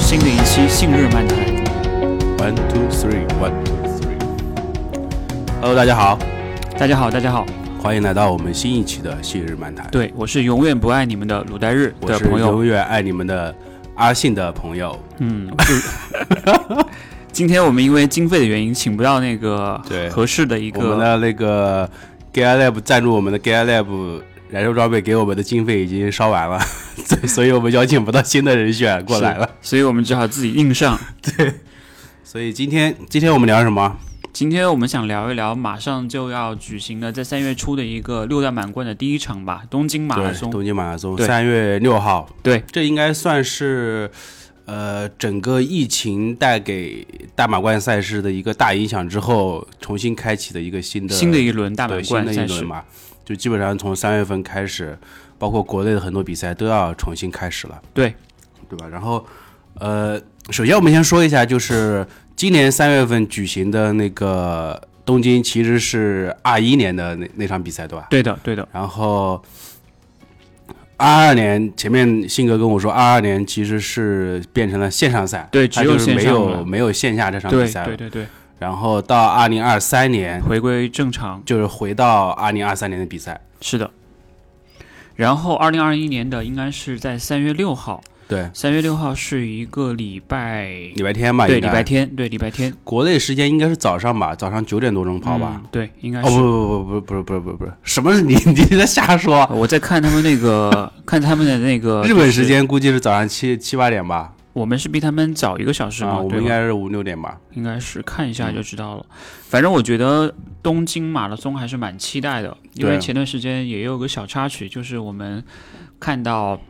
新的一期信日漫谈，one two three one two three。Hello，大家好，大家好，大家好，欢迎来到我们新一期的《信日漫谈》。对我是永远不爱你们的鲁代日我是的朋友，永远爱你们的阿信的朋友。嗯，就今天我们因为经费的原因，请不到那个对合适的一个，我们的那个 g a Lab 赞助我们的 g a Lab 燃烧装备给我们的经费已经烧完了，所以所以我们邀请不到新的人选过来了。所以我们只好自己硬上。对所以今天今天我们聊什么？今天我们想聊一聊马上就要举行的，在三月初的一个六大满贯的第一场吧，东京马拉，松。东京马拉松，对三月六号。对，这应该算是呃整个疫情带给大满贯赛事的一个大影响之后，重新开启的一个新的新的一轮大满贯赛事，嘛，就基本上从三月份开始，包括国内的很多比赛都要重新开始了，对对吧？然后呃，首先我们先说一下，就是今年三月份举行的那个东京，其实是二一年的那那场比赛，对吧？对的，对的，然后二二年前面信哥跟我说，二二年其实是变成了线上赛，对只有线上了有没有线下这场比赛了。对对对，然后到二零二三年回归正常，就是回到二零二三年的比赛，是的。然后，二零二一年的应该是在三月六号，对，三月六号是一个礼拜，礼拜天吧，对，礼拜，天，对，礼拜天国内时间应该是早上吧，早上九点多钟跑吧。嗯对，应该哦是。不不不不不是不是不是不是，什么是你你在瞎说？我在看他们那个，看他们的那个日本时间估计是早上七七八点吧，我们是比他们早一个小时嘛，啊，我们应该是五六点吧。应该是看一下就知道了。反正我觉得东京马拉松还是蛮期待的，因为前段时间也有个小插曲，就是我们看到，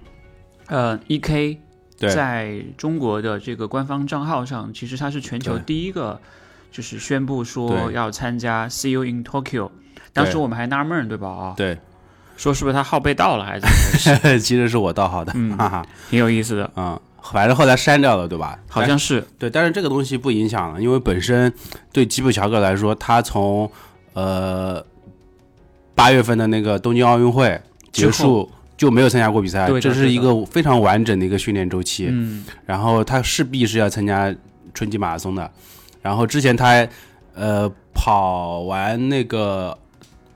呃，E K 在中国的这个官方账号上，其实它是全球第一个，就是宣布说要参加 See You in Tokyo。当时我们还纳闷儿，对吧？啊，对，说是不是他号被盗了，还是？其实是我盗号的，嗯哈哈。挺有意思的，嗯，反正后来删掉了，对吧？好像是对，但是这个东西不影响了，因为本身对吉普乔格来说，他从呃八月份的那个东京奥运会结束就没有参加过比赛这是一个非常完整的一个训练周期。嗯，然后他势必是要参加春季马拉松的。然后之前他呃跑完那个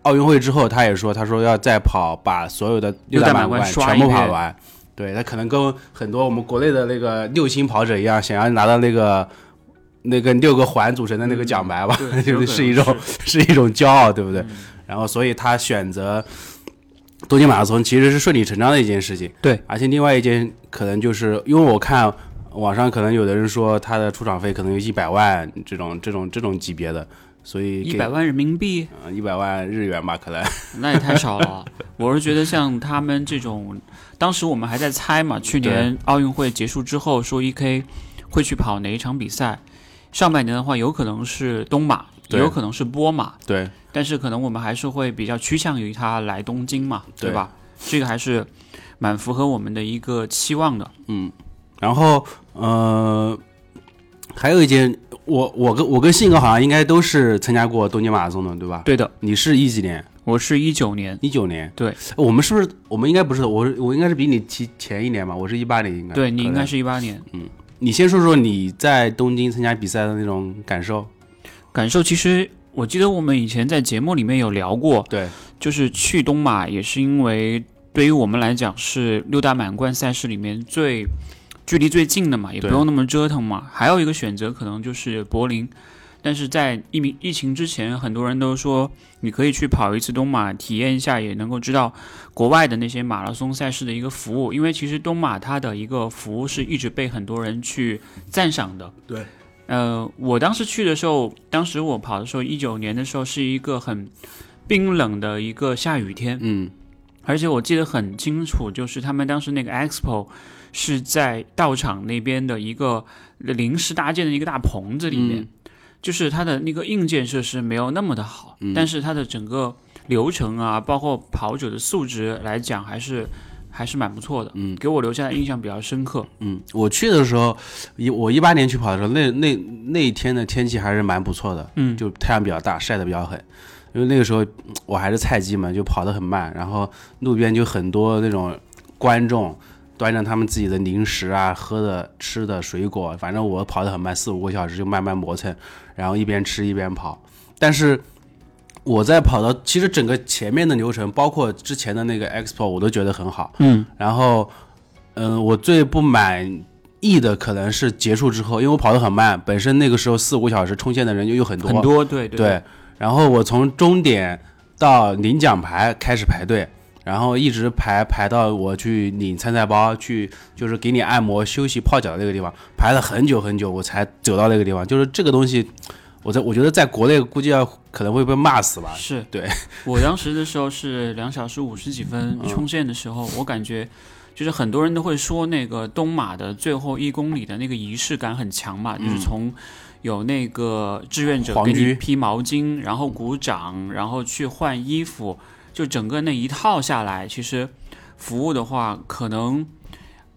奥运会之后，他也说，他说要再跑，把所有的六六大满满贯全部跑完。对他可能跟很多我们国内的那个六星跑者一样，想要拿到那个那个六个环组成的那个奖牌吧，嗯就是是一种是一种骄傲，对不对？然后所以他选择东京马拉松其实是顺理成章的一件事情。对，而且另外一件可能就是因为我看网上可能有的人说他的出场费可能有一百万这种这种这种级别的，所以一百万人民币，一百万日元吧，可能 那也太少了。我是觉得像他们这种，当时我们还在猜嘛，去年奥运会结束之后说 E K 会去跑哪一场比赛，上半年的话有可能是东马，也有可能是波马，对但是可能我们还是会比较趋向于他来东京嘛，对对吧？这个还是蛮符合我们的一个期望的。嗯然后呃，还有一件，我我跟我跟信哥好像应该都是参加过东京马拉松的，对吧？对的，你是一几年？我是一九年，一九年。对，我们是不是我们应该不是我我应该是比你提前一年吧？我是一八年应该。对你应该是一八年。嗯你先说说你在东京参加比赛的那种感受。感受其实，我记得我们以前在节目里面有聊过，对就是去东马也是因为对于我们来讲是六大满贯赛事里面最距离最近的嘛，也不用那么折腾嘛。还有一个选择可能就是柏林，但是在疫民疫情之前，很多人都说你可以去跑一次东马，体验一下，也能够知道国外的那些马拉松赛事的一个服务。因为其实东马它的一个服务是一直被很多人去赞赏的。对。呃，我当时去的时候，当时我跑的时候，一九年的时候是一个很冰冷的一个下雨天，嗯而且我记得很清楚，就是他们当时那个 expo 是在道场那边的一个临时搭建的一个大棚子里面，嗯就是它的那个硬件设施没有那么的好，嗯但是它的整个流程啊，包括跑者的素质来讲，还是还是蛮不错的，嗯，给我留下的印象比较深刻。嗯，我去的时候，一我一八年去跑的时候，那那那一天的天气还是蛮不错的，嗯，就太阳比较大，晒得比较狠。因为那个时候我还是菜鸡嘛，就跑得很慢，然后路边就很多那种观众端着他们自己的零食啊、喝的、吃的、水果，反正我跑得很慢，四五个小时就慢慢磨蹭，然后一边吃一边跑。但是我在跑到其实整个前面的流程，包括之前的那个 expo，我都觉得很好。嗯，然后，嗯、我最不满意的可能是结束之后，因为我跑得很慢，本身那个时候四五个小时冲线的人就有很多，很多，对对对，然后我从终点到领奖牌开始排队，然后一直排排到我去领参赛包，去就是给你按摩、休息、泡脚的那个地方，排了很久很久，我才走到那个地方。就是这个东西，我在我觉得在国内估计要可能会被骂死吧。是对我当时的时候是两小时五十几分嗯冲线的时候，我感觉就是很多人都会说那个东马的最后一公里的那个仪式感很强嘛，就是从有那个志愿者给你披毛巾，然后鼓掌，然后去换衣服，就整个那一套下来，其实服务的话，可能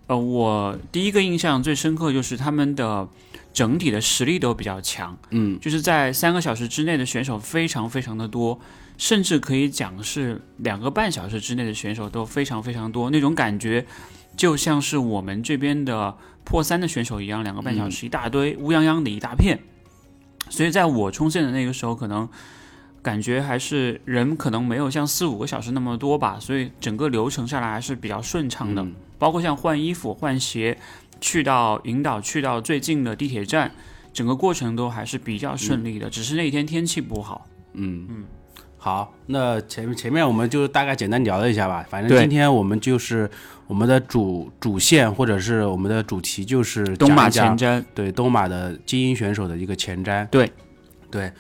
呃，我第一个印象最深刻就是他们的整体的实力都比较强。嗯，就是在三个小时之内的选手非常非常的多，甚至可以讲是两个半小时之内的选手都非常非常多，那种感觉就像是我们这边的破三的选手一样，两个半小时一大堆，乌泱泱的一大片。所以在我冲线的那个时候，可能感觉还是人可能没有像四五个小时那么多吧，所以整个流程下来还是比较顺畅的。嗯包括像换衣服、换鞋，去到引导去到最近的地铁站，整个过程都还是比较顺利的。只是那天天气不好。嗯嗯，好，那前面前面我们就大概简单聊了一下吧。反正今天我们就是我们的主主线或者是我们的主题就是东马前瞻，对东马的精英选手的一个前瞻。对对，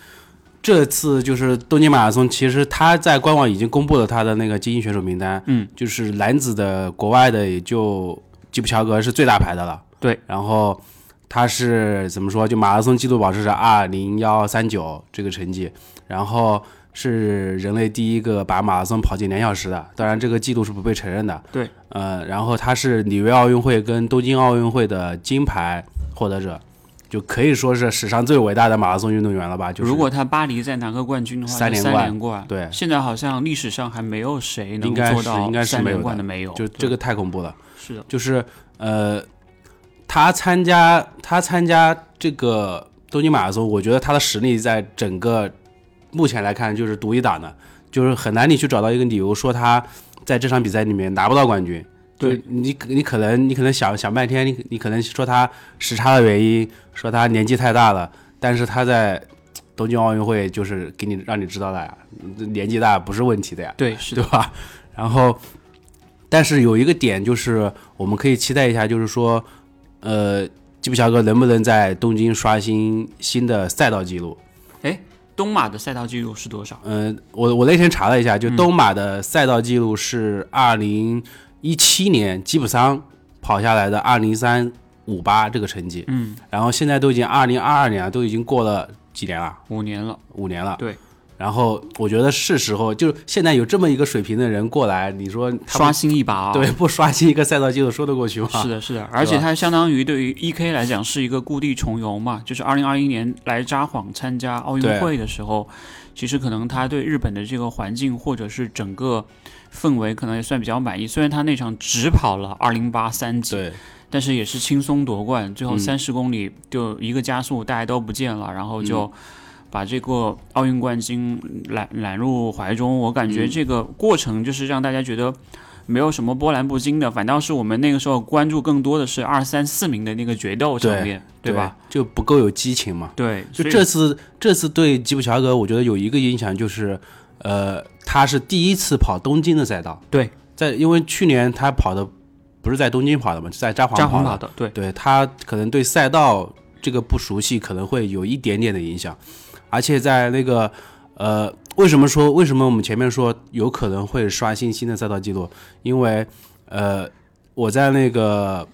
这次就是东京马拉松，其实他在官网已经公布了他的那个精英选手名单。嗯，就是男子的国外的也就吉普乔格是最大牌的了。对，然后他是怎么说？就马拉松纪录保持者二零幺三九这个成绩，然后。是人类第一个把马拉松跑进两小时的，当然这个记录是不被承认的。对，呃，然后他是里约奥运会跟东京奥运会的金牌获得者，就可以说是史上最伟大的马拉松运动员了吧？就是如果他巴黎再拿个冠军的话，三三连冠连冠。对现在好像历史上还没有谁能做到是应该是三连没有的没有。就这个太恐怖了。是的，就是呃，他参加他参加这个东京马拉松，我觉得他的实力在整个目前来看就是独一档的，就是很难你去找到一个理由说他在这场比赛里面拿不到冠军。对你你可能你可能想想半天，你你可能说他时差的原因，说他年纪太大了，但是他在东京奥运会就是给你让你知道了呀，年纪大不是问题的呀。对，是 对，吧？然后，但是有一个点就是我们可以期待一下，就是说，呃，吉普乔格能不能在东京刷新新的赛道记录？哎东马的赛道记录是多少？嗯、我我那天查了一下，就东马的赛道记录是二零一七年吉普桑跑下来的二零三五八这个成绩，嗯，然后现在都已经二零二二年了，都已经过了几年了？五年了。五年了。对。然后我觉得是时候，就现在有这么一个水平的人过来，你说他刷新一把啊！对，不刷新一个赛道记录说得过去吗？是的，是的，而且他相当于对于 E.K 来讲是一个故地重游嘛，就是二零二一年来札幌参加奥运会的时候，其实可能他对日本的这个环境或者是整个氛围可能也算比较满意。虽然他那场只跑了二零八三级，对，但是也是轻松夺冠，最后嗯三十公里就一个加速大家都不见了，然后就把这个奥运冠军揽揽入怀中。我感觉嗯这个过程就是让大家觉得。没有什么波澜不惊的，反倒是我们那个时候关注更多的是二三四名的那个决斗场面，对吧？？就不够有激情嘛。对，就这次，这次对吉普乔格，我觉得有一个影响就是，呃，他是第一次跑东京的赛道。对，在因为去年他跑的不是在东京跑的嘛，是在札幌跑的。札幌跑的，对，对他可能对赛道这个不熟悉，可能会有一点点的影响，而且在那个呃，为什么说为什么我们前面说有可能会刷新新的赛道记录？因为呃，我在那个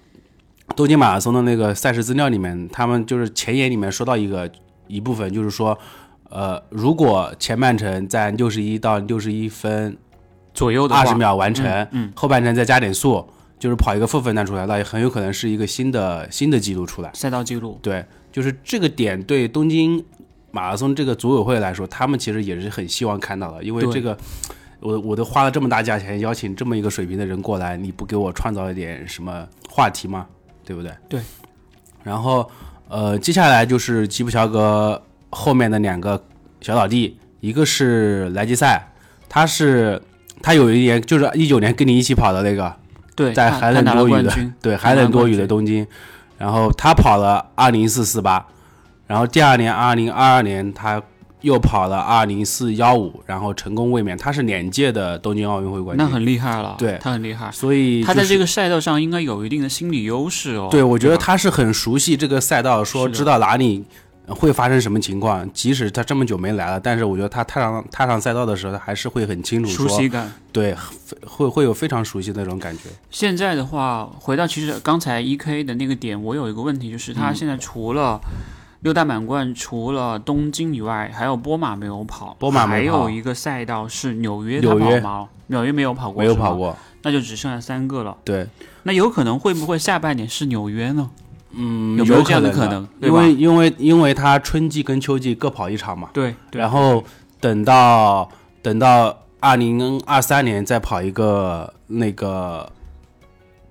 东京马拉松的那个赛事资料里面，他们就是前言里面说到一个一部分，就是说呃，如果前半程在六十一到六十一分左右的话二十秒完成，嗯嗯后半程再加点速，就是跑一个负分段出来，那也很有可能是一个新的新的记录出来。赛道记录，对，就是这个点对东京马拉松这个组委会来说，他们其实也是很希望看到的，因为这个我我都花了这么大价钱邀请这么一个水平的人过来，你不给我创造一点什么话题吗？对不对？对。然后呃，接下来就是吉普乔格后面的两个小老弟，一个是莱吉赛，他是他有一年就是一九年跟你一起跑的那个，对，在寒冷多雨的，对，寒冷多雨的东京，然后他跑了二零四四八，然后第二年二零二二年他又跑了二零四幺五，然后成功卫冕，他是两届的东京奥运会冠军，那很厉害了，对。他很厉害，所以就是他在这个赛道上应该有一定的心理优势哦。对我觉得他是很熟悉这个赛道，说知道哪里会发生什么情况，即使他这么久没来了，但是我觉得他踏上踏上赛道的时候，他还是会很清楚说，熟悉感。对，会会有非常熟悉的那种感觉。现在的话，回到其实刚才 E K 的那个点，我有一个问题，就是嗯。他现在除了六大满贯，除了东京以外，还有波马没有跑，波马没还跑有一个赛道是纽约，他纽约跑吗？纽约没有跑过，没有跑，过，那就只剩下三个了。对，那有可能会不会下半年是纽约呢？嗯，有没有这样的可可能因为因为因为他春季跟秋季各跑一场嘛，对，对然后等到等到二零二三年再跑一个那个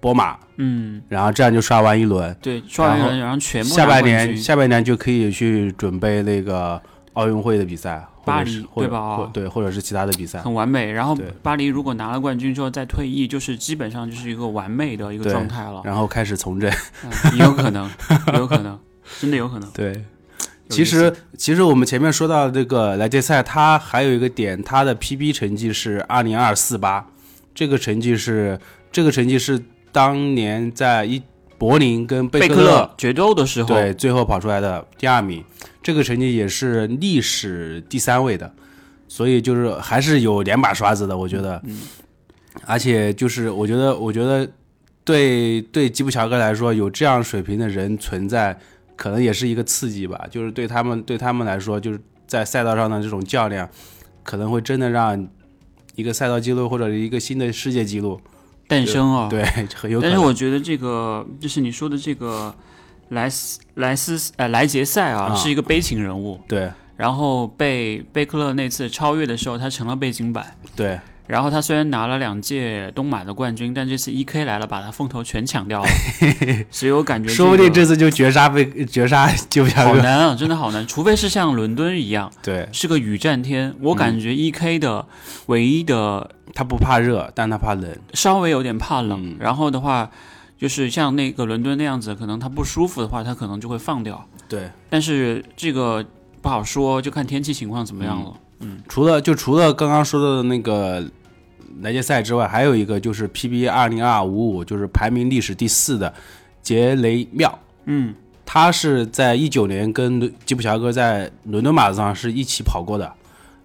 波马，嗯，然后这样就刷完一轮，对，刷完一轮，然后全部下半年下半年就可以去准备那个奥运会的比赛，巴黎对吧？或对，或者是其他的比赛。很完美。然后巴黎如果拿了冠军之后再退役，就是基本上就是一个完美的一个状态了。然后开始从政，有可能，有可能，真的有可能。对，其实其实我们前面说到这个莱杰赛，他还有一个点，他的 PB 成绩是二零二四八，这个成绩是这个成绩是当年在一柏林跟贝克勒决斗的时候，对最后跑出来的第二名，这个成绩也是历史第三位的，所以就是还是有两把刷子的，我觉得，嗯而且就是我觉得我觉得对对吉普乔格来说，有这样水平的人存在。可能也是一个刺激吧，就是对他们对他们来说，就是在赛道上的这种较量，可能会真的让一个赛道记录或者一个新的世界纪录，诞生啊。对，很有可但是。我觉得这个就是你说的这个莱斯莱斯呃莱杰赛啊，啊是一个悲情人物。对然后被贝克勒那次超越的时候，他成了背景板。对然后他虽然拿了两届东马的冠军，但这次 E K 来了，把他风头全抢掉了。所以我感觉、说不定这次就绝杀被绝杀吉普乔格。好难啊，真的好难。除非是像伦敦一样对是个雨战天，我感觉 E K 的唯一的他不怕热，但他怕冷。稍微有点怕冷，嗯然后的话就是像那个伦敦那样子，可能他不舒服的话，他可能就会放掉。对，但是这个不好说，就看天气情况怎么样了。嗯除了就除了刚刚说的那个莱杰赛之外，还有一个就是 PB 二零二五五，就是排名历史第四的杰雷妙。嗯，他是在一九年跟伦吉普乔格在伦敦马拉松上是一起跑过的，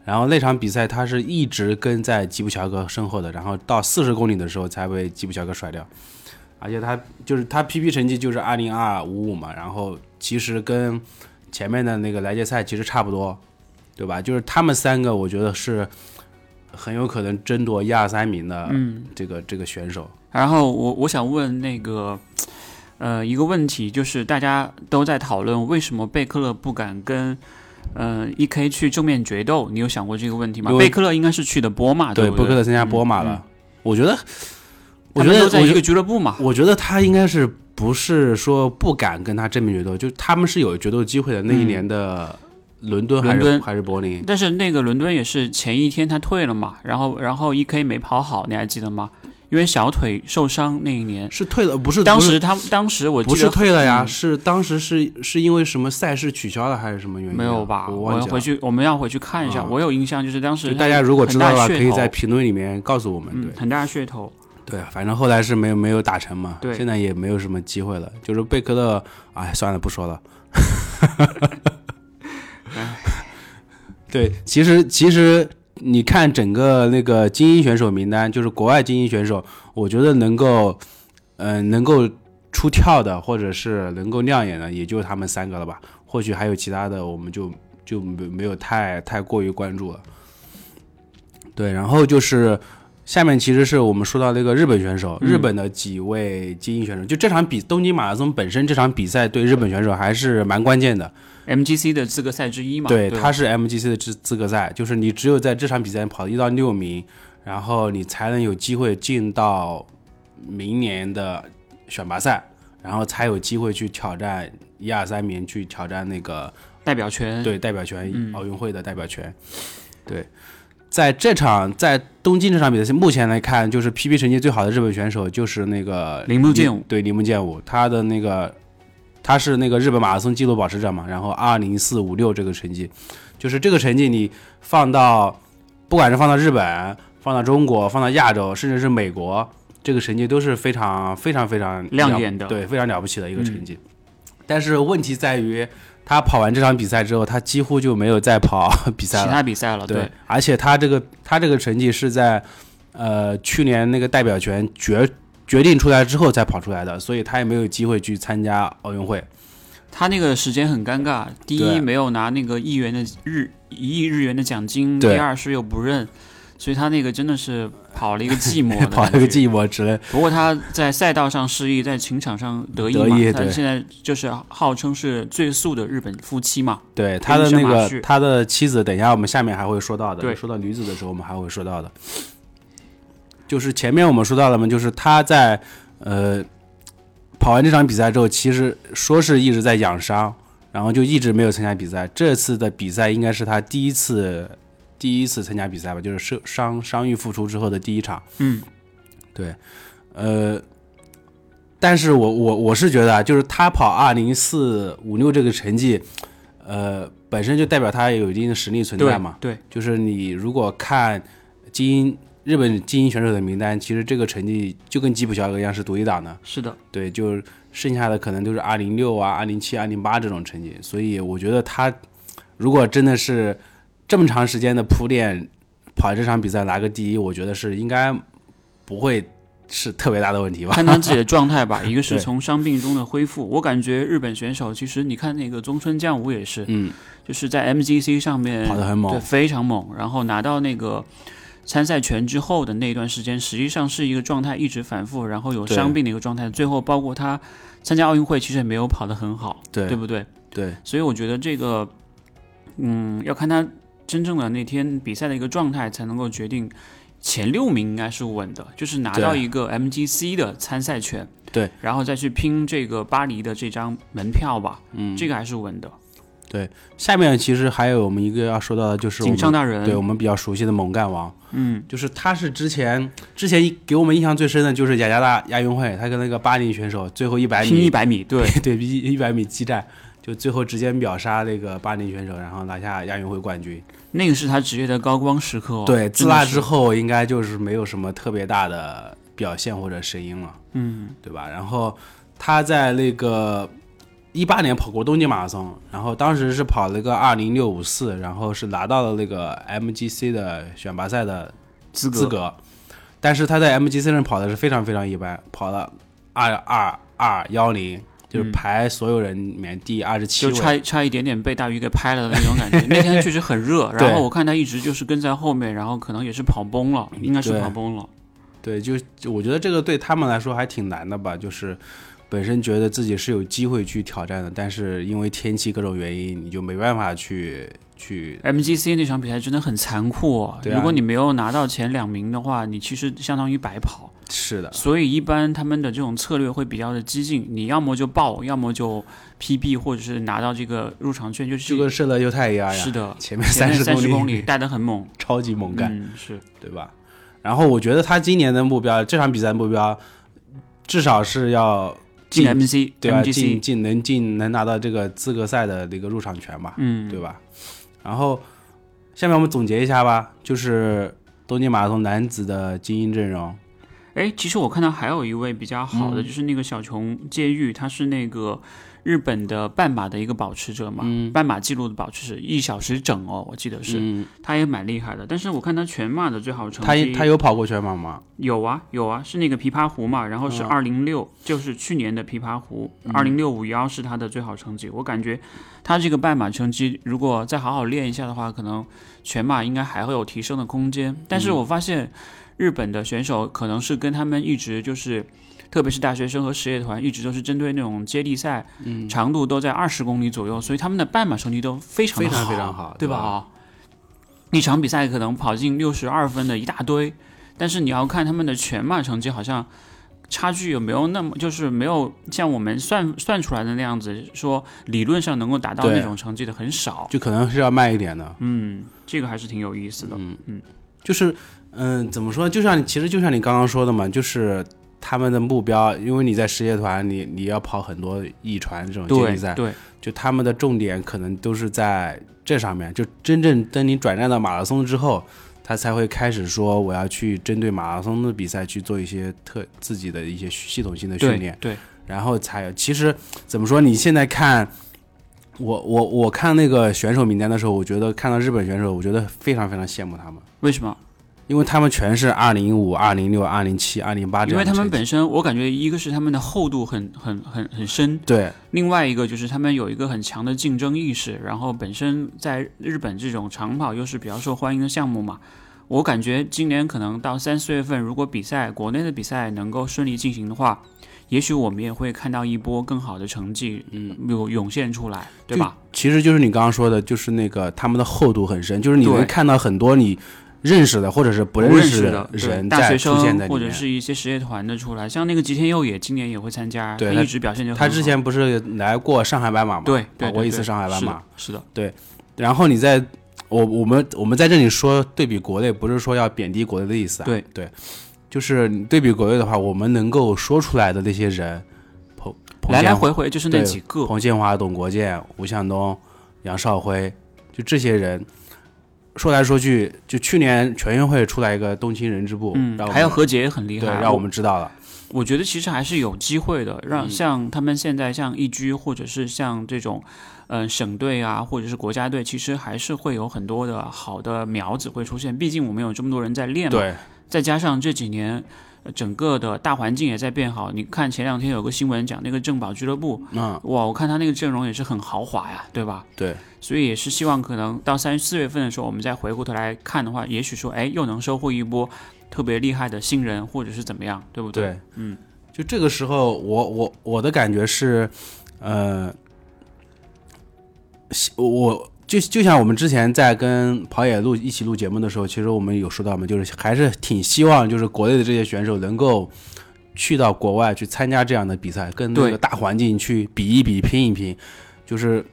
然后那场比赛他是一直跟在吉普乔格身后的，然后到四十公里的时候才被吉普乔格甩掉，而且他就是他 PP 成绩就是二零二五五嘛，然后其实跟前面的那个莱杰赛其实差不多，对吧？就是他们三个我觉得是很有可能争夺一二三名的嗯这个、这个选手。然后我我想问那个，呃，一个问题就是大家都在讨论为什么贝克勒不敢跟。呃，E K 去正面决斗，你有想过这个问题吗？贝克勒应该是去的波马，对，贝克勒参加波马嗯了，我觉得，我觉得在一个俱乐部嘛。我觉得他应该是不是说不敢跟他正面决斗，就他们是有决斗机会的。那一嗯年的伦敦还是伦敦还是柏林？但是那个伦敦也是前一天他退了嘛，然后然后 E K 没跑好，你还记得吗？因为小腿受伤那一年，是退了，不是当时他当时我记得不是退了呀？嗯是当时是是因为什么赛事取消了还是什么原因啊？没有吧？我要回。去，我们要回去看一下。啊我有印象，就是当时大家如果知道的话，可以在评论里面告诉我们。对，嗯很大噱头。对，反正后来是没有没有打成嘛，对现在也没有什么机会了。就是贝克勒，哎，算了，不说了。对，其实其实你看整个那个精英选手名单，就是国外精英选手，我觉得能够，嗯、能够出跳的，或者是能够亮眼的，也就他们三个了吧。或许还有其他的，我们就就没没有太太过于关注了。对，然后就是下面其实是我们说到那个日本选手，日本的几位精英选手。就这场比东京马拉松本身这场比赛对日本选手还是蛮关键的。MGC 的资格赛之一嘛，对，吧？它是 MGC 的资资格赛，就是你只有在这场比赛跑一到六名，然后你才能有机会进到明年的选拔赛，然后才有机会去挑战一二三名，去挑战那个代表权，对代表权嗯。奥运会的代表权。对，在这场在东京这场比赛，目前来看，就是 PB 成绩最好的日本选手就是那个铃木健武对铃木健武，他的那个他是那个日本马拉松纪录保持者嘛，然后二零四五六这个成绩，就是这个成绩你放到不管是放到日本、放到中国、放到亚洲，甚至是美国，这个成绩都是非常非常非常亮眼的对，非常了不起的一个成绩。但是问题在于，他跑完这场比赛之后，他几乎就没有再跑比赛其。他比赛了，对，而且他这个他这个成绩是在呃去年那个代表权决决定出来之后才跑出来的，所以他也没有机会去参加奥运会。他那个时间很尴尬，第一没有拿那个亿元的日一亿日元的奖金，第二是又不认，所以他那个真的是跑了一个寂寞 跑了一个。寂寞，之类不过他在赛道上失意，在情场上得意得嘛。意对他现在就是号称是最速的日本夫妻嘛。对他的那个他的妻子，等一下我们下面还会说到的。对说到女子的时候，我们还会说到的。就是前面我们说到了嘛，就是他在呃跑完这场比赛之后，其实说是一直在养伤，然后就一直没有参加比赛。这次的比赛应该是他第一次第一次参加比赛吧，就是伤伤伤愈复出之后的第一场。嗯，对，呃，但是我我我是觉得啊，就是他跑二零四五六这个成绩，呃，本身就代表他有一定的实力存在对嘛。对，就是你如果看精英日本精英选手的名单，其实这个成绩就跟吉普乔格一样是独一档的。是的，对，就剩下的可能都是二零六啊、二零七、二零八这种成绩。所以我觉得他如果真的是这么长时间的铺垫，跑这场比赛拿个第一，我觉得是应该不会是特别大的问题吧。看他自己的状态吧。一个是从伤病中的恢复，我感觉日本选手其实你看那个中村将武也是，嗯，就是在 MGC 上面跑得很猛对，非常猛。然后拿到那个参赛权之后的那段时间，实际上是一个状态一直反复，然后有伤病的一个状态。最后包括他参加奥运会，其实也没有跑得很好，对对不对？对所以我觉得这个，嗯，要看他真正的那天比赛的一个状态，才能够决定前六名应该是稳的，就是拿到一个 MGC 的参赛权，对，然后再去拼这个巴黎的这张门票吧，嗯，这个还是稳的。下面其实还有我们一个要说到的，就是我井上们大人，对我们比较熟悉的猛干王，嗯，就是他是之前之前给我们印象最深的就是雅加达亚运会，他跟那个巴林选手最后一百米拼一百米，对，对一一百米激战，就最后直接秒杀那个巴林选手，然后拿下亚运会冠军。那个是他职业的高光时刻、哦。对，自那之后应该就是没有什么特别大的表现或者声音了，嗯，对吧？然后他在那个一八年跑过东京马拉松，然后当时是跑了个二零六五四，然后是拿到了那个 MGC 的选拔赛的资格资格，但是他在 MGC 上跑的是非常非常一般，跑了二二二幺零，就是嗯排所有人里面第二十七就。差差一点点被大鱼给拍了的那种感觉。那天确实很热，然后我看他一直就是跟在后面，然后可能也是跑崩了，应该是跑崩了。对，就就我觉得这个对他们来说还挺难的吧，就是本身觉得自己是有机会去挑战的，但是因为天气各种原因，你就没办法去去。MGC 那场比赛真的很残酷、哦，对啊如果你没有拿到前两名的话，你其实相当于白跑。是的，所以一般他们的这种策略会比较的激进，你要么就爆，要么就 PB，或者是拿到这个入场券，就是就跟射了犹太一样呀，是的，前面三十三十公里里带的很猛，超级猛干，嗯，是对吧？然后我觉得他今年的目标，这场比赛目标，至少是要进进 MC 对吧？进进能进能拿到这个资格赛的这个入场权吧，嗯，对吧？然后下面我们总结一下吧，就是东京马拉松男子的精英阵容，哎，其实我看到还有一位比较好嗯的，就是那个小琼介玉，他是那个日本的半马的一个保持者嘛，嗯半马记录的保持者，一小时整哦，我记得是，嗯，他也蛮厉害的。但是我看他全马的最好成他绩，他有跑过全马吗？有啊有啊，是那个琵琶湖嘛，然后是嗯二零六，就是去年的琵琶湖，二零六五幺是他的最好成绩。我感觉他这个半马成绩，如果再好好练一下的话，可能全马应该还会有提升的空间。但是我发现日本的选手可能是跟他们一直就是，特别是大学生和实业团，一直都是针对那种接力赛，嗯，长度都在二十公里左右，所以他们的半马成绩都非常非常非常好，对吧？吧？啊，一场比赛可能跑进六十二分的一大堆，但是你要看他们的全马成绩，好像差距有没有那么，就是没有像我们算算出来的那样子，说理论上能够达到那种成绩的很少。就可能是要慢一点的，嗯，这个还是挺有意思的。嗯嗯，就是嗯、怎么说？就像其实就像你刚刚说的嘛，就是他们的目标，因为你在实业团，你你要跑很多一传这种接对力赛，对，就他们的重点可能都是在这上面。就真正等你转战到马拉松之后，他才会开始说我要去针对马拉松的比赛去做一些特自己的一些系统性的训练对，对，然后才有。其实怎么说？你现在看。我我我看那个选手名单的时候，我觉得看到日本选手，我觉得非常非常羡慕他们，为什么？因为他们全是二零五、二零六、二零七、二零八这因为他们本身，我感觉一个是他们的厚度很很很很深，对另外一个就是他们有一个很强的竞争意识，然后本身在日本这种长跑又是比较受欢迎的项目嘛。我感觉今年可能到三四月份，如果比赛国内的比赛能够顺利进行的话，也许我们也会看到一波更好的成绩，嗯，有涌现出来，对吧？其实就是你刚刚说的，就是那个他们的厚度很深，就是你对能看到很多你认识的或者是不不认识识的人大学在出现生。或者是一些实业团的出来，像那个吉田佑也今年也会参加，对一直表现就很好他之前不是来过上海白马吗？对对跑过一次上海白马。是的，对然后你在我我们我们在这里说对比国内，不是说要贬低国内的意思啊。对对，就是你对比国内的话，我们能够说出来的那些人，彭彭来来建回回就是那几个，彭建华、董国建、吴向东、杨少辉，就这些人，说来说去，就去年全运会出来一个冬青人之部，嗯还有何洁也很厉对，害，让我们知道了。我觉得其实还是有机会的，让嗯像他们现在像一居或者是像这种，呃，省队啊，或者是国家队，其实还是会有很多的好的苗子会出现。毕竟我们有这么多人在练嘛，对，再加上这几年。呃整个的大环境也在变好，你看前两天有个新闻讲那个正宝俱乐部，嗯，哇，我看他那个阵容也是很豪华呀，对吧？对，所以也是希望可能到三四月份的时候，我们再回过头来看的话，也许说，哎，又能收获一波特别厉害的新人，或者是怎么样，对不对？对，嗯，就这个时候，我我我的感觉是，呃，我就就像我们之前在跟跑野录一起录节目的时候，其实我们有说到嘛，就是还是挺希望就是国内的这些选手能够去到国外去参加这样的比赛，跟那个大环境去比一比、拼一拼，就是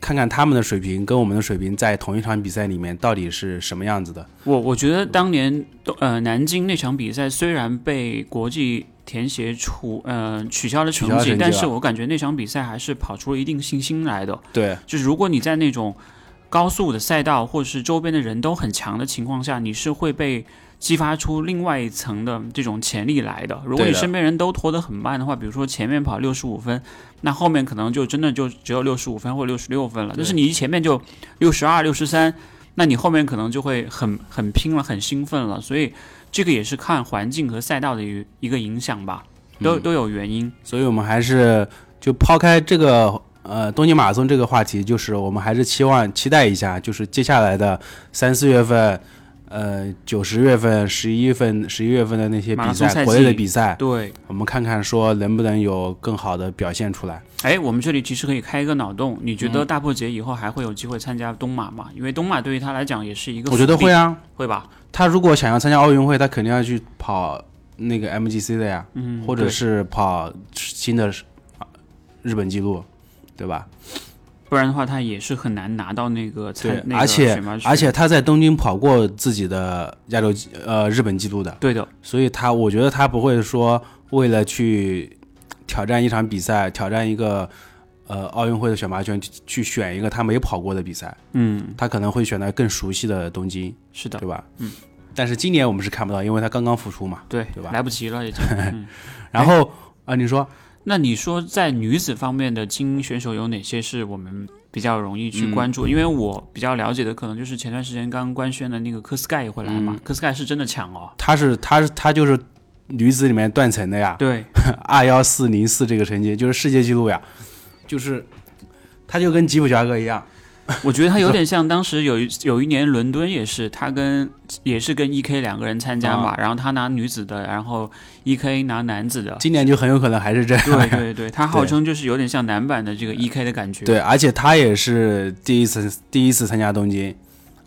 看看他们的水平跟我们的水平在同一场比赛里面到底是什么样子的。我我觉得当年呃南京那场比赛虽然被国际田协处呃取消了成绩，取消了成绩但是我感觉那场比赛还是跑出了一定信心来的。对，就是如果你在那种高速的赛道或者是周边的人都很强的情况下，你是会被激发出另外一层的这种潜力来的。如果你身边人都拖得很慢的话，比如说前面跑六十五分，那后面可能就真的就只有六十五分或六十六分了。但是你一前面就六十二、六十三，那你后面可能就会很很拼了，很兴奋了。所以这个也是看环境和赛道的一一个影响吧，都、嗯都有原因。所以我们还是就抛开这个呃东京马拉松这个话题，就是我们还是期望期待一下，就是接下来的三四月份，呃九十月份、十一月份、十一月份的那些比赛，国内的比赛，对，我们看看说能不能有更好的表现出来。哎，我们这里其实可以开一个脑洞，你觉得嗯大破节以后还会有机会参加东马吗？因为东马对于他来讲也是一个，我觉得会，啊，会吧？他如果想要参加奥运会，他肯定要去跑那个 MGC 的呀，嗯，或者是跑新的啊日本纪录，对吧？不然的话，他也是很难拿到那个参对，那个而且而且他在东京跑过自己的亚洲呃日本纪录的，对的，所以他我觉得他不会说为了去挑战一场比赛，挑战一个呃奥运会的选拔权去去选一个他没跑过的比赛，嗯，他可能会选择更熟悉的东京，是的对，吧？嗯。但是今年我们是看不到，因为他刚刚复出嘛。对，对吧来不及了已经。嗯，然后啊、你说那你说在女子方面的精英选手有哪些是我们比较容易去嗯关注？因为我比较了解的可能就是前段时间刚官宣的那个科斯盖也会来嘛，嗯科斯盖是真的强哦。他是他是他就是女子里面断层的呀，对，二幺四零四这个成绩就是世界纪录呀，就是他就跟吉普乔格一样，我觉得他有点像当时有一有一年伦敦也是，他跟也是跟 E K 两个人参加嘛，然后他拿女子的，然后 E K 拿男子的。今年就很有可能还是这样。对对对，他号称就是有点像男版的这个 E K 的感觉。对，而且他也是第一次第一次参加东京，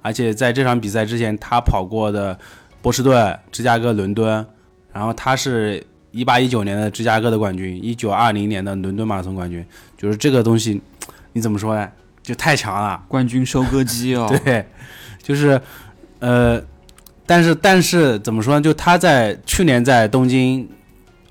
而且在这场比赛之前，他跑过的波士顿、芝加哥、伦敦，然后他是一八一九年的芝加哥的冠军，一九二零年的伦敦马拉松冠军，就是这个东西，你怎么说呢？就太强了，冠军收割机哦。对，就是呃，但是但是怎么说呢？就他在去年在东京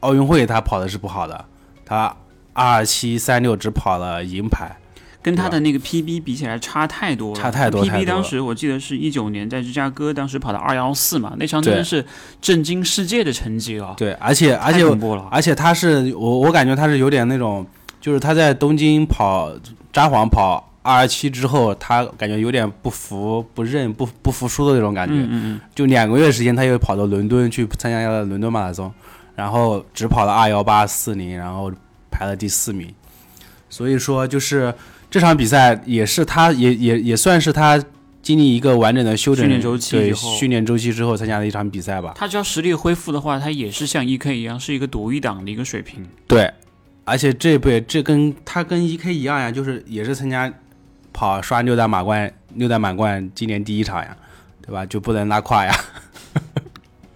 奥运会他跑的是不好的，他二七三六只跑了银牌，跟他的那个 PB 比起来差太多了，差太多 PB 当时我记得是一九年在芝加哥，当时跑的二幺四嘛，那场真的是震惊世界的成绩哦，对，而且而且。而且他是我我感觉他是有点那种，就是他在东京跑札幌跑二十七之后，他感觉有点不服不认不不服输的那种感觉。嗯嗯嗯，就两个月时间，他又跑到伦敦去参加了伦敦马拉松，然后只跑了二幺八四零，然后排了第四名。所以说，就是这场比赛也是他也也也算是他经历一个完整的休整训练周期对训练周期之后参加的一场比赛吧。他只要实力恢复的话，他也是像 EK 一样，是一个独一档的一个水平。对，而且这不这跟他跟 E K 一样呀，就是也是参加跑刷六代马冠六代满贯今年第一场呀，对吧？就不能拉胯呀，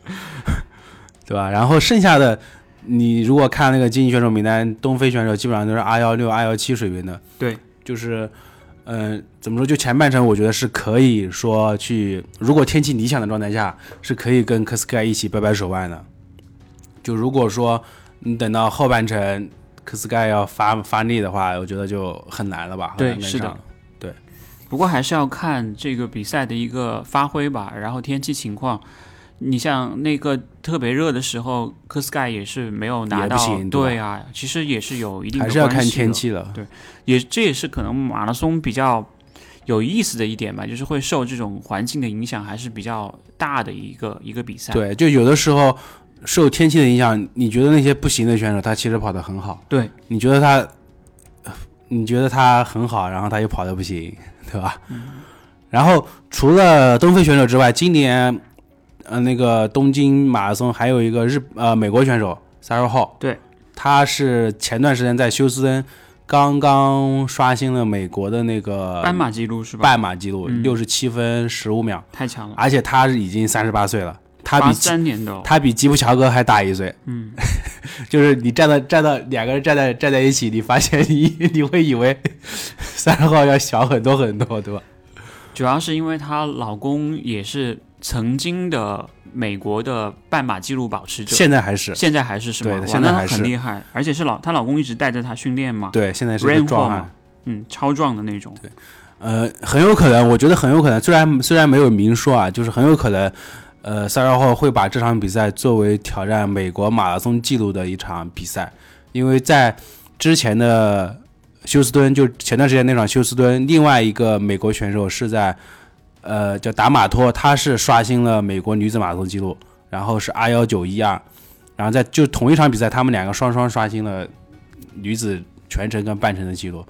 对吧？然后剩下的你如果看那个竞技选手名单，东非选手基本上都是 R 幺六、R 幺七水平的，对，就是。嗯，怎么说？就前半程，我觉得是可以说去，如果天气理想的状态下，是可以跟科斯盖一起掰掰手腕的。就如果说你等到后半程科斯盖要发发力的话，我觉得就很难了吧？对是的上不过还是要看这个比赛的一个发挥吧，然后天气情况。你像那个特别热的时候，科斯盖也是没有拿到，对啊，其实也是有一定的还是要看天气了。也这也是可能马拉松比较有意思的一点吧，就是会受这种环境的影响还是比较大的一个一个比赛。对，就有的时候受天气的影响，你觉得那些不行的选手，他其实跑得很好，对你觉得他，你觉得他很好，然后他又跑的不行，对吧？嗯。然后除了东非选手之外，今年呃那个东京马拉松还有一个日呃美国选手 Sarah Hall，对，他是前段时间在休斯敦刚刚刷新了美国的那个半马记录是吧？半马记录，嗯。六十七分十五秒，太强了，而且他已经三十八岁了，他比三年的、哦，他比吉普乔格还大一岁，嗯，就是你站到站到两个人站在站在一起，你发现你 你会以为三十号要小很多很多，对吧？主要是因为她老公也是曾经的美国的半马纪录保持者，现在还是现在还是是吗？对现在还是很厉害，而且是老她老公一直带着她训练嘛，对，现在是壮。嗯，超壮的那种。对呃，很有可能，我觉得很有可能，虽然虽然没有明说啊，就是很有可能，呃，赛尔号会把这场比赛作为挑战美国马拉松纪录的一场比赛，因为在之前的休斯敦，就前段时间那场休斯敦，另外一个美国选手是在，呃，叫达马托，他是刷新了美国女子马拉松纪录，然后是二幺九一二，然后在就同一场比赛，他们两个双双刷新了女子全程跟半程的记录，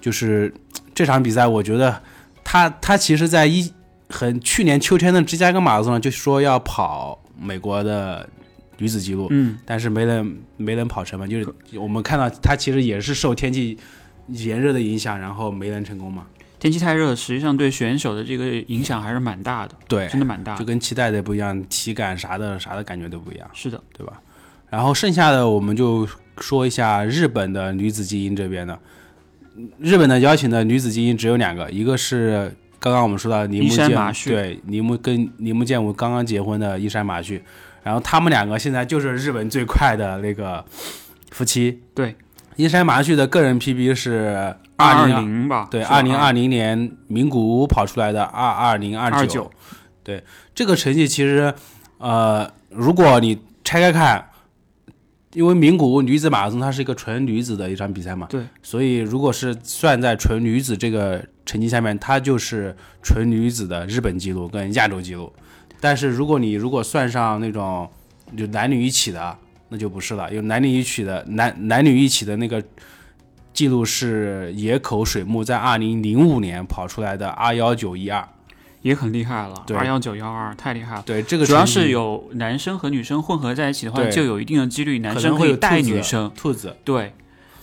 就是这场比赛，我觉得他他其实在一很去年秋天的芝加哥马拉松上就说要跑美国的女子纪录，嗯，但是没能没能跑成嘛，就是我们看到他其实也是受天气炎热的影响，然后没能成功嘛。天气太热，实际上对选手的这个影响还是蛮大的，对，真的蛮大的。就跟期待的不一样，体感啥的啥的感觉都不一样，是的，对吧？然后剩下的我们就说一下日本的女子精英这边的。日本的邀请的女子精英只有两个，一个是刚刚我们说到铃木健对铃木跟铃木健吾刚刚结婚的伊山麻绪，然后他们两个现在就是日本最快的那个夫妻。对，伊山麻绪的个人 PB 是二二零零吧，对，二零二零年名古屋跑出来的二二零二九，对这个成绩其实，呃，如果你拆开看，因为名古屋女子马拉松它是一个纯女子的一场比赛嘛，对，所以如果是算在纯女子这个成绩下面，它就是纯女子的日本记录跟亚洲记录。但是如果你如果算上那种就男女一起的，那就不是了，因为男女一起的男男女一起的那个记录是野口水木在二零零五年跑出来的二幺九一二。也很厉害了，对二幺九幺二太厉害了。对，这个主要是有男生和女生混合在一起的话，就有一定的几率男生可以带女生。兔子。对，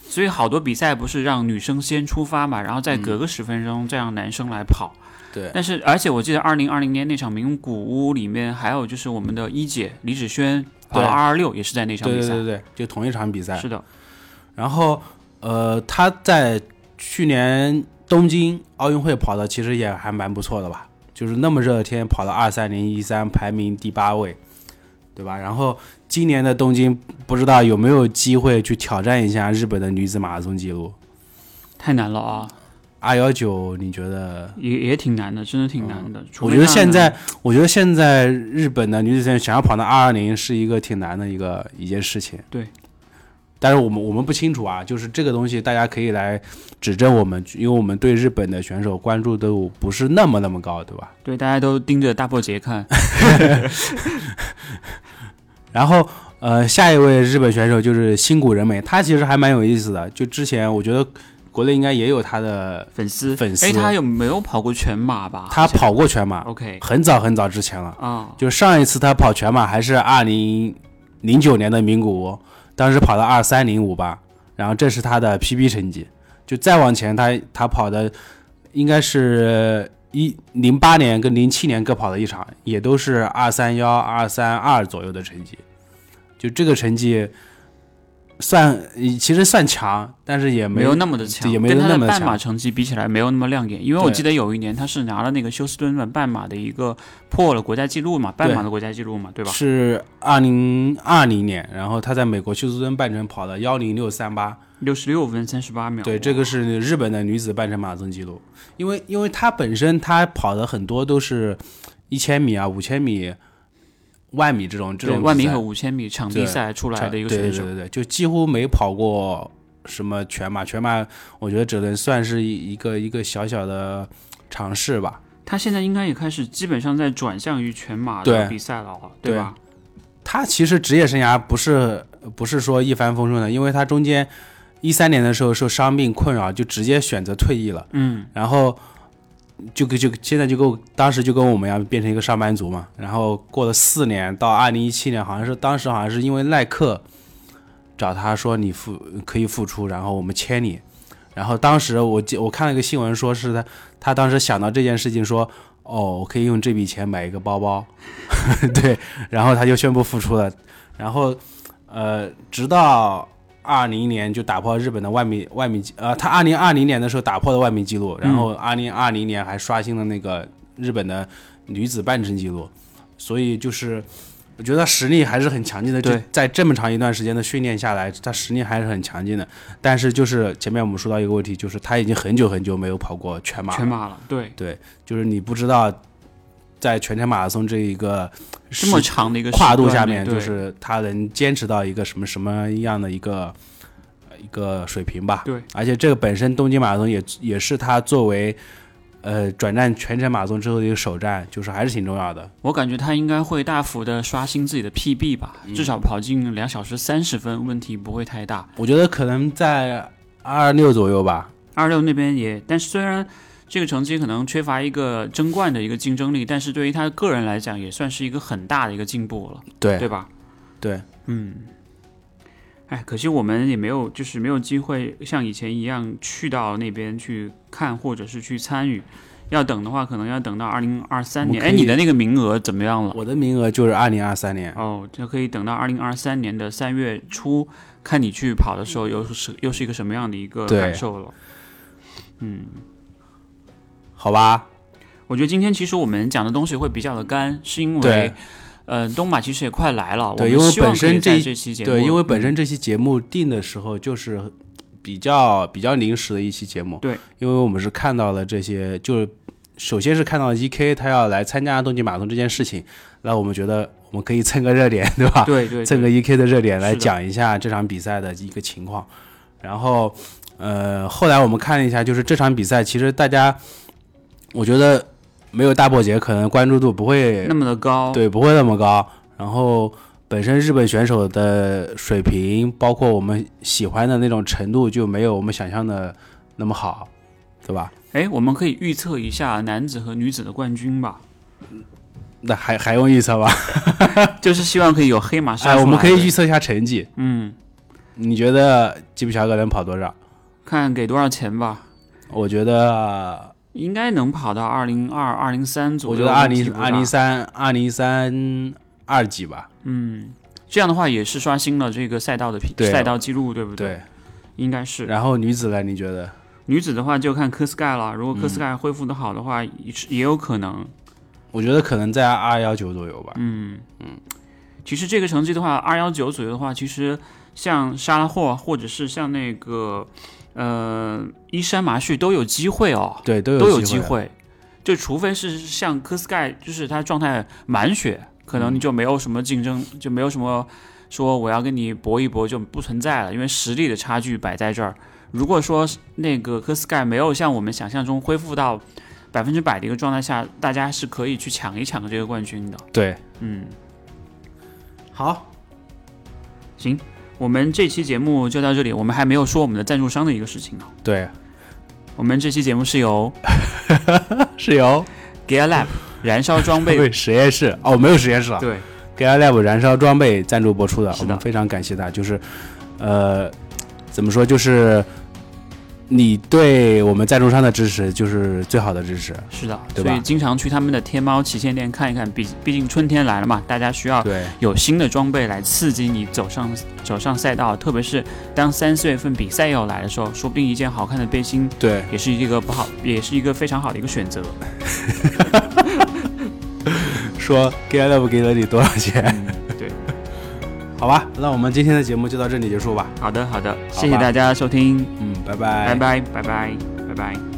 所以好多比赛不是让女生先出发嘛，然后再嗯隔个十分钟再让男生来跑。对，但是而且我记得二零二零年那场名古屋里面，还有就是我们的一姐李芷萱跑二二六，也是在那场比赛。对对对对，就同一场比赛。是的，然后呃，他在去年东京奥运会跑的其实也还蛮不错的吧，就是那么热的天跑到二三零一三，排名第八位，对吧？然后今年的东京不知道有没有机会去挑战一下日本的女子马拉松记录太难了啊，二幺九，你觉得？也也挺难的，真的挺难的。除我觉得现在，我觉得现在日本的女子选手想要跑到二二零是一个挺难的一个一件事情。对，但是我们我们不清楚啊，就是这个东西大家可以来指正我们，因为我们对日本的选手关注度不是那么那么高，对吧？对大家都盯着大破节看，然后呃，下一位日本选手就是新谷仁美，他其实还蛮有意思的。就之前我觉得国内应该也有他的，粉丝粉丝哎，他有没有跑过全马吧？他跑过全马，OK 很早很早之前了。啊，就上一次他跑全马还是二零零九年的名古屋，当时跑到二三零五吧，然后这是他的 PB 成绩。就再往前他他跑的应该是一零八年跟零七年各跑了一场，也都是二三幺、二三二左右的成绩。就这个成绩算其实算强，但是也没有那么的强，也没有跟他那么强的半马成绩比起来没有那么亮眼。因为我记得有一年他是拿了那个休斯顿的半马的一个破了国家纪录嘛，半马的国家纪录嘛，对吧？是二零二零年，然后他在美国休斯顿半程跑了幺零六三八。六十六分三十八秒。对，这个是日本的女子半程马拉松记录，因为因为她本身她跑的很多都是一千米啊、五千米、万米这种这种万米和五千米场地赛出来的一个对选手。对对对对，就几乎没跑过什么全马，全马我觉得只能算是一一个一个小小的尝试吧。他现在应该也开始基本上在转向于全马的比赛了，对吧？他其实职业生涯不是不是说一帆风顺的，因为他中间一三年的时候受伤病困扰，就直接选择退役了。嗯，然后就跟就现在就跟我当时就跟我们一样变成一个上班族嘛。然后过了四年，到二零一七年，好像是当时好像是因为耐克找他说你付可以付出，然后我们签你。然后当时我记我看了一个新闻，说是他他当时想到这件事情说。哦，我可以用这笔钱买一个包包，对，然后他就宣布复出了，然后，呃，直到二零年就打破日本的万米万米，呃，他二零二零年的时候打破了万米记录，然后二零二零年还刷新了那个日本的女子半程记录，所以就是我觉得他实力还是很强劲的，就对。在这么长一段时间的训练下来，他实力还是很强劲的。但是就是前面我们说到一个问题，就是他已经很久很久没有跑过全马了，全马了，对，对，就是你不知道在全程马拉松这一个这么长的一个跨度下面，就是他能坚持到一个什么什么样的一个呃一个水平吧。对，而且这个本身东京马拉松也也是他作为呃转战全程马拉松之后的一个首战，就是还是挺重要的。我感觉他应该会大幅的刷新自己的 PB 吧，嗯至少跑进两小时三十分，问题不会太大。我觉得可能在二六左右吧。二六那边也，但是虽然这个成绩可能缺乏一个争冠的一个竞争力，但是对于他个人来讲，也算是一个很大的一个进步了，对对吧？对，嗯。哎，可惜我们也没有，就是没有机会像以前一样去到那边去看，或者是去参与。要等的话，可能要等到二零二三年。哎，你的那个名额怎么样了？我的名额就是二零二三年。哦，就可以等到二零二三年的三月初，看你去跑的时候，又是又是一个什么样的一个感受了。嗯，好吧，我觉得今天其实我们讲的东西会比较的干，是因为对，呃，东马其实也快来了，对因为本身这这期节目，对，因为本嗯身这期节目定的时候就是比较比较临时的一期节目。对，因为我们是看到了这些，就是首先是看到 E.K 他要来参加东京马拉松这件事情，那我们觉得我们可以蹭个热点，对吧？对对蹭个 E.K 的热点来讲一下这场比赛的一个情况。然后，呃，后来我们看了一下，就是这场比赛其实大家，我觉得没有大破节，可能关注度不会那么的高，对，不会那么高。然后本身日本选手的水平，包括我们喜欢的那种程度，就没有我们想象的那么好，对吧？哎，我们可以预测一下男子和女子的冠军吧，那还还用预测吗？就是希望可以有黑马杀哎。我们可以预测一下成绩。嗯，你觉得吉普乔格能跑多少？看给多少钱吧，我觉得，应该能跑到二零二、二零三左右。我觉得二零二零。三二零三二几吧。嗯，这样的话也是刷新了这个赛道的赛道记录，对不对？对，应该是。然后女子呢？你觉得？女子的话就看科斯盖了，如果科嗯斯盖恢复的好的话，也是也有可能。我觉得可能在二幺九左右吧。嗯嗯，其实这个成绩的话，二幺九左右的话，其实像沙拉霍或者是像那个呃伊山麻绪都有机会哦，对，都有都有机机会。就除非是像科斯盖，就是他状态满血，可能你就没有什么竞争，就没有什么说我要跟你搏一搏就不存在了，因为实力的差距摆在这儿。如果说那个科斯盖没有像我们想象中恢复到百分之百的一个状态下，大家是可以去抢一抢这个冠军的。对，嗯，好，行，我们这期节目就到这里，我们还没有说我们的赞助商的一个事情呢。对，我们这期节目是由 是由 Gear Lab 燃烧装备对实验室哦，没有实验室了对，Gear Lab 燃烧装备赞助播出的，的我们非常感谢他。就是，呃，怎么说，就是你对我们赞助商的支持，就是最好的支持。是的，对吧所以经常去他们的天猫旗舰店看一看，毕毕竟春天来了嘛，大家需要对，有新的装备来刺激你走上走上赛道，特别是当三四月份比赛要来的时候，说不定一件好看的背心对，也是一个不好，也是一个非常好的一个选择。说 Get Up 给了你多少钱？好吧，那我们今天的节目就到这里结束吧。好的好的，谢谢大家收听，嗯，拜拜，拜拜拜拜拜拜。